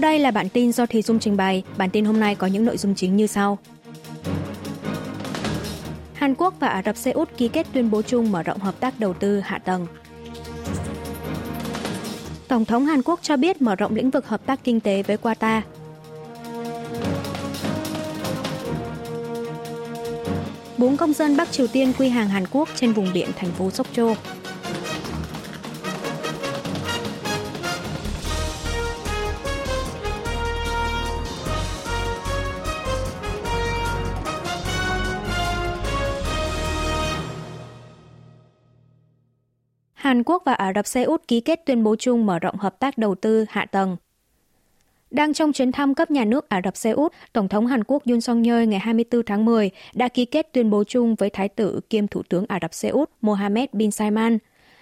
đây là bản tin do Thùy Dung trình bày. Bản tin hôm nay có những nội dung chính như sau. Hàn Quốc và Ả Rập Xê Út ký kết tuyên bố chung mở rộng hợp tác đầu tư hạ tầng. Tổng thống Hàn Quốc cho biết mở rộng lĩnh vực hợp tác kinh tế với Qatar. Bốn công dân Bắc Triều Tiên quy hàng Hàn Quốc trên vùng biển thành phố Sokcho. Châu. Hàn Quốc và Ả Rập Xê Út ký kết tuyên bố chung mở rộng hợp tác đầu tư hạ tầng. Đang trong chuyến thăm cấp nhà nước Ả Rập Xê Út, Tổng thống Hàn Quốc Yoon song yeol ngày 24 tháng 10 đã ký kết tuyên bố chung với Thái tử kiêm Thủ tướng Ả Rập Xê Út Mohammed bin Salman.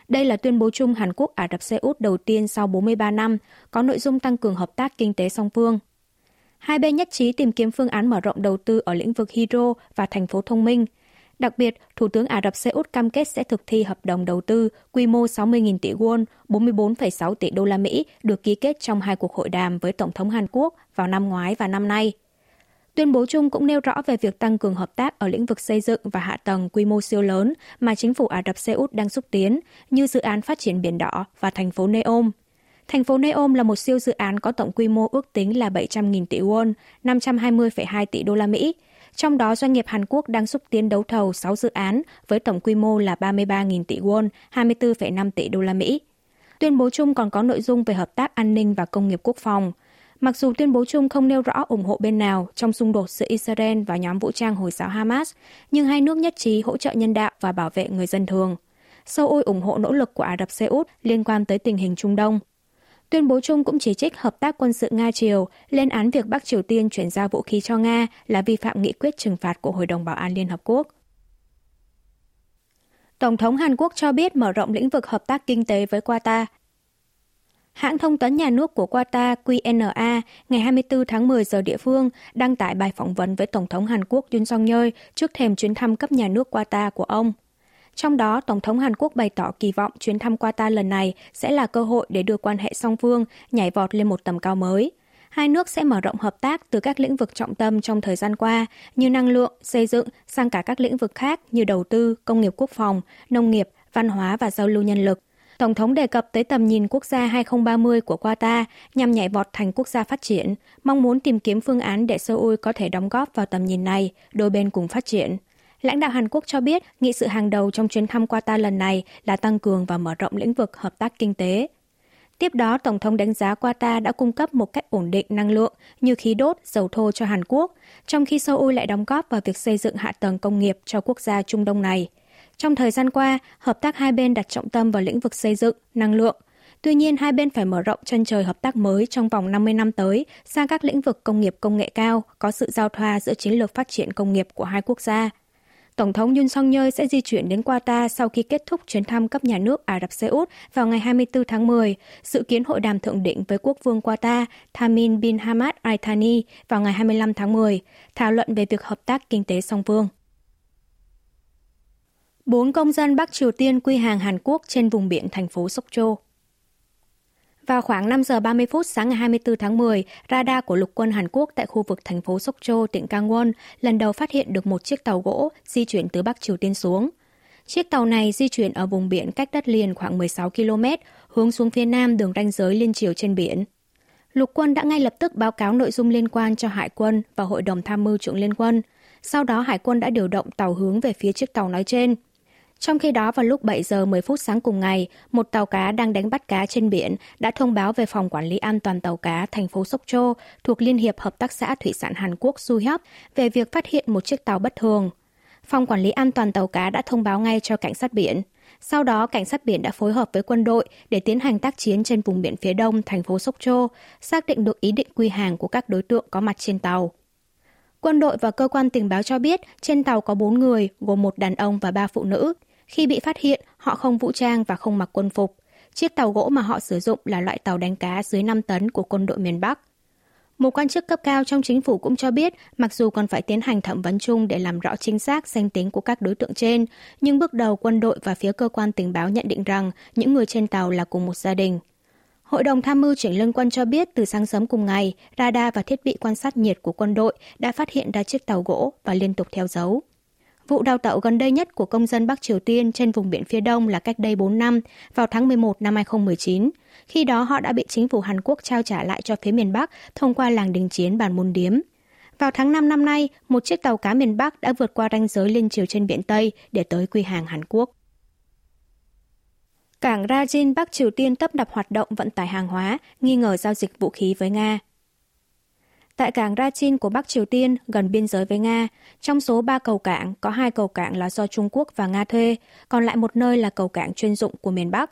Đây là tuyên bố chung Hàn Quốc Ả Rập Xê Út đầu tiên sau 43 năm, có nội dung tăng cường hợp tác kinh tế song phương. Hai bên nhất trí tìm kiếm phương án mở rộng đầu tư ở lĩnh vực hydro và thành phố thông minh – Đặc biệt, Thủ tướng Ả Rập Xê Út cam kết sẽ thực thi hợp đồng đầu tư quy mô 60.000 tỷ won, 44,6 tỷ đô la Mỹ được ký kết trong hai cuộc hội đàm với Tổng thống Hàn Quốc vào năm ngoái và năm nay. Tuyên bố chung cũng nêu rõ về việc tăng cường hợp tác ở lĩnh vực xây dựng và hạ tầng quy mô siêu lớn mà chính phủ Ả Rập Xê Út đang xúc tiến, như dự án phát triển Biển Đỏ và thành phố Neom. Thành phố Neom là một siêu dự án có tổng quy mô ước tính là 700.000 tỷ won, 520,2 tỷ đô la Mỹ, trong đó, doanh nghiệp Hàn Quốc đang xúc tiến đấu thầu 6 dự án với tổng quy mô là 33.000 tỷ won, 24,5 tỷ đô la Mỹ. Tuyên bố chung còn có nội dung về hợp tác an ninh và công nghiệp quốc phòng. Mặc dù tuyên bố chung không nêu rõ ủng hộ bên nào trong xung đột giữa Israel và nhóm vũ trang Hồi giáo Hamas, nhưng hai nước nhất trí hỗ trợ nhân đạo và bảo vệ người dân thường. Seoul ủng hộ nỗ lực của Ả Rập Xê Út liên quan tới tình hình Trung Đông. Tuyên bố chung cũng chỉ trích hợp tác quân sự Nga-Triều, lên án việc Bắc Triều Tiên chuyển giao vũ khí cho Nga là vi phạm nghị quyết trừng phạt của Hội đồng Bảo an Liên Hợp Quốc. Tổng thống Hàn Quốc cho biết mở rộng lĩnh vực hợp tác kinh tế với Qatar. Hãng thông tấn nhà nước của Qatar QNA ngày 24 tháng 10 giờ địa phương đăng tải bài phỏng vấn với Tổng thống Hàn Quốc Yoon song yeol trước thềm chuyến thăm cấp nhà nước Qatar của ông. Trong đó, Tổng thống Hàn Quốc bày tỏ kỳ vọng chuyến thăm Qatar lần này sẽ là cơ hội để đưa quan hệ song phương nhảy vọt lên một tầm cao mới. Hai nước sẽ mở rộng hợp tác từ các lĩnh vực trọng tâm trong thời gian qua như năng lượng, xây dựng sang cả các lĩnh vực khác như đầu tư, công nghiệp quốc phòng, nông nghiệp, văn hóa và giao lưu nhân lực. Tổng thống đề cập tới tầm nhìn quốc gia 2030 của Qatar nhằm nhảy vọt thành quốc gia phát triển, mong muốn tìm kiếm phương án để Seoul có thể đóng góp vào tầm nhìn này, đôi bên cùng phát triển. Lãnh đạo Hàn Quốc cho biết nghị sự hàng đầu trong chuyến thăm Qatar lần này là tăng cường và mở rộng lĩnh vực hợp tác kinh tế. Tiếp đó, Tổng thống đánh giá Qatar đã cung cấp một cách ổn định năng lượng như khí đốt, dầu thô cho Hàn Quốc, trong khi Seoul lại đóng góp vào việc xây dựng hạ tầng công nghiệp cho quốc gia Trung Đông này. Trong thời gian qua, hợp tác hai bên đặt trọng tâm vào lĩnh vực xây dựng, năng lượng. Tuy nhiên, hai bên phải mở rộng chân trời hợp tác mới trong vòng 50 năm tới sang các lĩnh vực công nghiệp công nghệ cao, có sự giao thoa giữa chiến lược phát triển công nghiệp của hai quốc gia. Tổng thống Yun song yeol sẽ di chuyển đến Qatar sau khi kết thúc chuyến thăm cấp nhà nước Ả Rập Xê Út vào ngày 24 tháng 10, dự kiến hội đàm thượng đỉnh với quốc vương Qatar Tamim bin Hamad Al Thani vào ngày 25 tháng 10, thảo luận về việc hợp tác kinh tế song phương. Bốn công dân Bắc Triều Tiên quy hàng Hàn Quốc trên vùng biển thành phố Sokcho. Vào khoảng 5 giờ 30 phút sáng ngày 24 tháng 10, radar của lục quân Hàn Quốc tại khu vực thành phố Sokcho, tỉnh Gangwon lần đầu phát hiện được một chiếc tàu gỗ di chuyển từ Bắc Triều Tiên xuống. Chiếc tàu này di chuyển ở vùng biển cách đất liền khoảng 16 km, hướng xuống phía nam đường ranh giới liên triều trên biển. Lục quân đã ngay lập tức báo cáo nội dung liên quan cho Hải quân và Hội đồng Tham mưu trưởng Liên quân. Sau đó Hải quân đã điều động tàu hướng về phía chiếc tàu nói trên – trong khi đó vào lúc 7 giờ 10 phút sáng cùng ngày, một tàu cá đang đánh bắt cá trên biển đã thông báo về Phòng Quản lý An toàn Tàu cá thành phố Sóc Trô thuộc Liên hiệp Hợp tác xã Thủy sản Hàn Quốc Suhyop về việc phát hiện một chiếc tàu bất thường. Phòng Quản lý An toàn Tàu cá đã thông báo ngay cho cảnh sát biển. Sau đó, cảnh sát biển đã phối hợp với quân đội để tiến hành tác chiến trên vùng biển phía đông thành phố Sóc Trô, xác định được ý định quy hàng của các đối tượng có mặt trên tàu. Quân đội và cơ quan tình báo cho biết trên tàu có 4 người, gồm một đàn ông và ba phụ nữ, khi bị phát hiện, họ không vũ trang và không mặc quân phục. Chiếc tàu gỗ mà họ sử dụng là loại tàu đánh cá dưới 5 tấn của quân đội miền Bắc. Một quan chức cấp cao trong chính phủ cũng cho biết, mặc dù còn phải tiến hành thẩm vấn chung để làm rõ chính xác danh tính của các đối tượng trên, nhưng bước đầu quân đội và phía cơ quan tình báo nhận định rằng những người trên tàu là cùng một gia đình. Hội đồng tham mưu chuyển lân quân cho biết từ sáng sớm cùng ngày, radar và thiết bị quan sát nhiệt của quân đội đã phát hiện ra chiếc tàu gỗ và liên tục theo dấu. Vụ đào tạo gần đây nhất của công dân Bắc Triều Tiên trên vùng biển phía đông là cách đây 4 năm, vào tháng 11 năm 2019. Khi đó họ đã bị chính phủ Hàn Quốc trao trả lại cho phía miền Bắc thông qua làng đình chiến bản môn điếm. Vào tháng 5 năm nay, một chiếc tàu cá miền Bắc đã vượt qua ranh giới liên triều trên biển Tây để tới quy hàng Hàn Quốc. Cảng Rajin Bắc Triều Tiên tấp nập hoạt động vận tải hàng hóa, nghi ngờ giao dịch vũ khí với Nga. Tại cảng Rachin của Bắc Triều Tiên, gần biên giới với Nga, trong số 3 cầu cảng, có hai cầu cảng là do Trung Quốc và Nga thuê, còn lại một nơi là cầu cảng chuyên dụng của miền Bắc.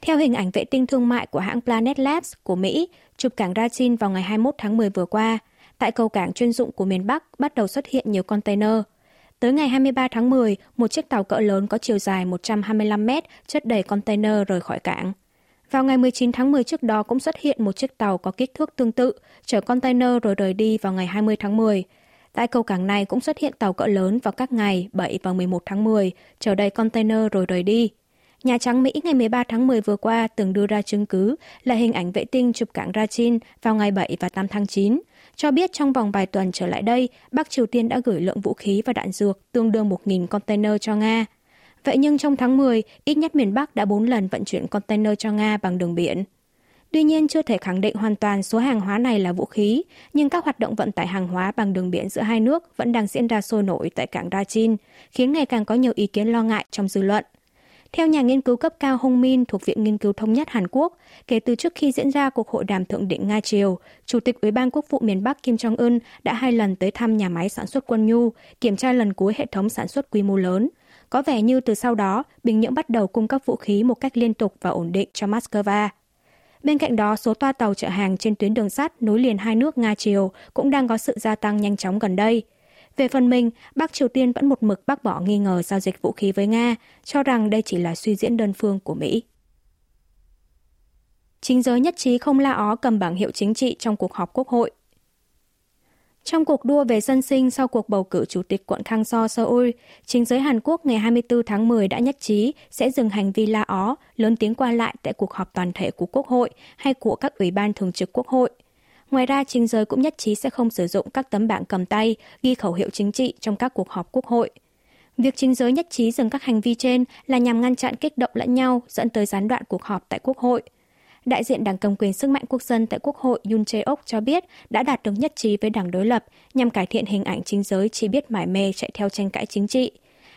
Theo hình ảnh vệ tinh thương mại của hãng Planet Labs của Mỹ, chụp cảng Rachin vào ngày 21 tháng 10 vừa qua, tại cầu cảng chuyên dụng của miền Bắc bắt đầu xuất hiện nhiều container. Tới ngày 23 tháng 10, một chiếc tàu cỡ lớn có chiều dài 125 mét chất đầy container rời khỏi cảng. Vào ngày 19 tháng 10 trước đó cũng xuất hiện một chiếc tàu có kích thước tương tự, chở container rồi rời đi vào ngày 20 tháng 10. Tại cầu cảng này cũng xuất hiện tàu cỡ lớn vào các ngày 7 và 11 tháng 10, chở đầy container rồi rời đi. Nhà Trắng Mỹ ngày 13 tháng 10 vừa qua từng đưa ra chứng cứ là hình ảnh vệ tinh chụp cảng Rachin vào ngày 7 và 8 tháng 9, cho biết trong vòng vài tuần trở lại đây, Bắc Triều Tiên đã gửi lượng vũ khí và đạn dược tương đương 1.000 container cho Nga. Vậy nhưng trong tháng 10, ít nhất miền Bắc đã 4 lần vận chuyển container cho Nga bằng đường biển. Tuy nhiên chưa thể khẳng định hoàn toàn số hàng hóa này là vũ khí, nhưng các hoạt động vận tải hàng hóa bằng đường biển giữa hai nước vẫn đang diễn ra sôi nổi tại cảng Rachin, khiến ngày càng có nhiều ý kiến lo ngại trong dư luận. Theo nhà nghiên cứu cấp cao Hong Min thuộc Viện Nghiên cứu Thống nhất Hàn Quốc, kể từ trước khi diễn ra cuộc hội đàm thượng đỉnh Nga-Triều, Chủ tịch Ủy ban Quốc vụ miền Bắc Kim Jong-un đã hai lần tới thăm nhà máy sản xuất quân nhu, kiểm tra lần cuối hệ thống sản xuất quy mô lớn – có vẻ như từ sau đó, Bình Nhưỡng bắt đầu cung cấp vũ khí một cách liên tục và ổn định cho Moscow. Bên cạnh đó, số toa tàu chở hàng trên tuyến đường sắt nối liền hai nước Nga-Triều cũng đang có sự gia tăng nhanh chóng gần đây. Về phần mình, Bắc Triều Tiên vẫn một mực bác bỏ nghi ngờ giao dịch vũ khí với Nga, cho rằng đây chỉ là suy diễn đơn phương của Mỹ. Chính giới nhất trí không la ó cầm bảng hiệu chính trị trong cuộc họp quốc hội. Trong cuộc đua về dân sinh sau cuộc bầu cử chủ tịch quận Khang So Seoul, chính giới Hàn Quốc ngày 24 tháng 10 đã nhất trí sẽ dừng hành vi la ó, lớn tiếng qua lại tại cuộc họp toàn thể của Quốc hội hay của các ủy ban thường trực Quốc hội. Ngoài ra, chính giới cũng nhất trí sẽ không sử dụng các tấm bảng cầm tay ghi khẩu hiệu chính trị trong các cuộc họp Quốc hội. Việc chính giới nhất trí dừng các hành vi trên là nhằm ngăn chặn kích động lẫn nhau dẫn tới gián đoạn cuộc họp tại Quốc hội – Đại diện Đảng Cầm quyền Sức mạnh Quốc dân tại Quốc hội Yun Jae-ok cho biết đã đạt được nhất trí với đảng đối lập nhằm cải thiện hình ảnh chính giới chỉ biết mải mê chạy theo tranh cãi chính trị.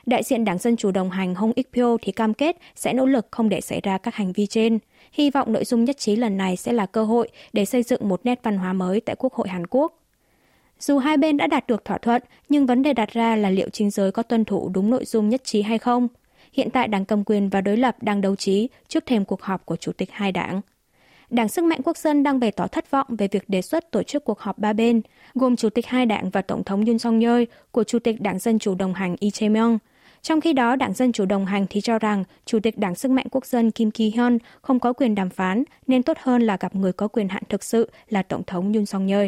Đại diện Đảng Dân Chủ đồng hành Hong Ik Pyo thì cam kết sẽ nỗ lực không để xảy ra các hành vi trên. Hy vọng nội dung nhất trí lần này sẽ là cơ hội để xây dựng một nét văn hóa mới tại Quốc hội Hàn Quốc. Dù hai bên đã đạt được thỏa thuận, nhưng vấn đề đặt ra là liệu chính giới có tuân thủ đúng nội dung nhất trí hay không. Hiện tại đảng cầm quyền và đối lập đang đấu trí trước thềm cuộc họp của chủ tịch hai đảng. Đảng Sức mạnh Quốc dân đang bày tỏ thất vọng về việc đề xuất tổ chức cuộc họp ba bên, gồm Chủ tịch hai đảng và Tổng thống Yoon song yeol của Chủ tịch Đảng Dân Chủ đồng hành Lee Jae-myung. Trong khi đó, Đảng Dân Chủ đồng hành thì cho rằng Chủ tịch Đảng Sức mạnh Quốc dân Kim Ki-hyun không có quyền đàm phán, nên tốt hơn là gặp người có quyền hạn thực sự là Tổng thống Yoon song yeol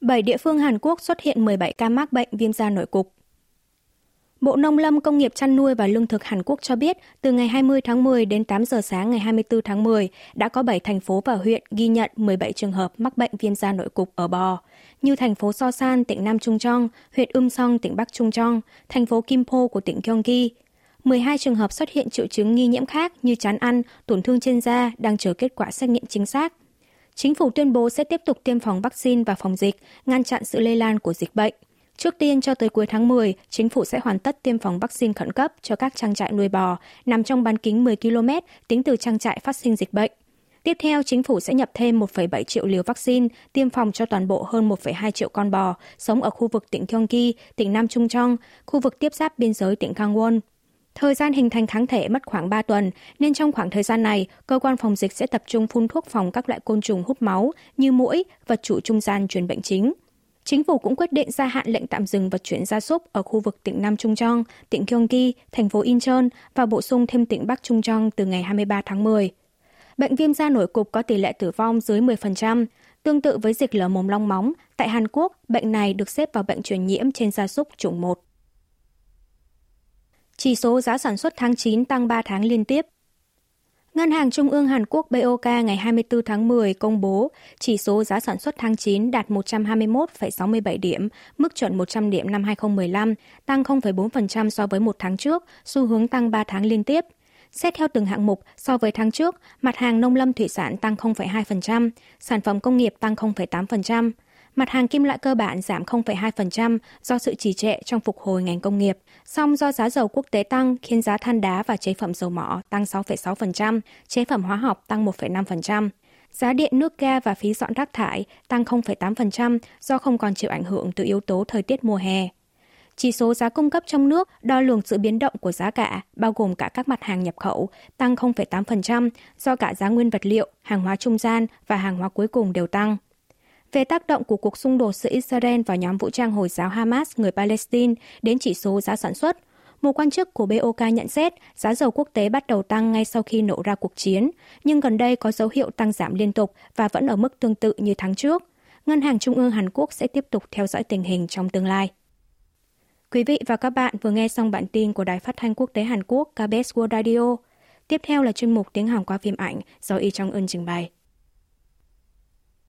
Bảy địa phương Hàn Quốc xuất hiện 17 ca mắc bệnh viêm da nổi cục. Bộ Nông lâm Công nghiệp chăn nuôi và lương thực Hàn Quốc cho biết, từ ngày 20 tháng 10 đến 8 giờ sáng ngày 24 tháng 10, đã có 7 thành phố và huyện ghi nhận 17 trường hợp mắc bệnh viêm da nội cục ở bò, như thành phố So-san, tỉnh Nam Trung Chong, huyện Um Song, tỉnh Bắc Trung Chong, thành phố Kimpo của tỉnh Gyeonggi. 12 trường hợp xuất hiện triệu chứng nghi nhiễm khác như chán ăn, tổn thương trên da đang chờ kết quả xét nghiệm chính xác. Chính phủ tuyên bố sẽ tiếp tục tiêm phòng vaccine và phòng dịch, ngăn chặn sự lây lan của dịch bệnh. Trước tiên cho tới cuối tháng 10, chính phủ sẽ hoàn tất tiêm phòng vaccine khẩn cấp cho các trang trại nuôi bò nằm trong bán kính 10 km tính từ trang trại phát sinh dịch bệnh. Tiếp theo, chính phủ sẽ nhập thêm 1,7 triệu liều vaccine tiêm phòng cho toàn bộ hơn 1,2 triệu con bò sống ở khu vực tỉnh Gyeonggi, tỉnh Nam Trung Trong, khu vực tiếp giáp biên giới tỉnh Gangwon. Thời gian hình thành kháng thể mất khoảng 3 tuần, nên trong khoảng thời gian này, cơ quan phòng dịch sẽ tập trung phun thuốc phòng các loại côn trùng hút máu như mũi, vật chủ trung gian truyền bệnh chính. Chính phủ cũng quyết định gia hạn lệnh tạm dừng vận chuyển gia súc ở khu vực tỉnh Nam Trung Trong, tỉnh Gyeonggi, thành phố Incheon và bổ sung thêm tỉnh Bắc Trung Trong từ ngày 23 tháng 10. Bệnh viêm da nổi cục có tỷ lệ tử vong dưới 10%. Tương tự với dịch lở mồm long móng, tại Hàn Quốc, bệnh này được xếp vào bệnh truyền nhiễm trên gia súc chủng 1. Chỉ số giá sản xuất tháng 9 tăng 3 tháng liên tiếp. Ngân hàng Trung ương Hàn Quốc BOK ngày 24 tháng 10 công bố chỉ số giá sản xuất tháng 9 đạt 121,67 điểm, mức chuẩn 100 điểm năm 2015, tăng 0,4% so với một tháng trước, xu hướng tăng 3 tháng liên tiếp. Xét theo từng hạng mục, so với tháng trước, mặt hàng nông lâm thủy sản tăng 0,2%, sản phẩm công nghiệp tăng 0,8%. Mặt hàng kim loại cơ bản giảm 0,2% do sự trì trệ trong phục hồi ngành công nghiệp. Song do giá dầu quốc tế tăng khiến giá than đá và chế phẩm dầu mỏ tăng 6,6%, chế phẩm hóa học tăng 1,5%. Giá điện nước ga và phí dọn rác thải tăng 0,8% do không còn chịu ảnh hưởng từ yếu tố thời tiết mùa hè. Chỉ số giá cung cấp trong nước đo lường sự biến động của giá cả, bao gồm cả các mặt hàng nhập khẩu, tăng 0,8% do cả giá nguyên vật liệu, hàng hóa trung gian và hàng hóa cuối cùng đều tăng về tác động của cuộc xung đột giữa Israel và nhóm vũ trang Hồi giáo Hamas người Palestine đến chỉ số giá sản xuất. Một quan chức của BOK nhận xét giá dầu quốc tế bắt đầu tăng ngay sau khi nổ ra cuộc chiến, nhưng gần đây có dấu hiệu tăng giảm liên tục và vẫn ở mức tương tự như tháng trước. Ngân hàng Trung ương Hàn Quốc sẽ tiếp tục theo dõi tình hình trong tương lai. Quý vị và các bạn vừa nghe xong bản tin của Đài Phát thanh Quốc tế Hàn Quốc KBS World Radio. Tiếp theo là chuyên mục tiếng Hàn qua phim ảnh do Y Trong Ưn trình bày.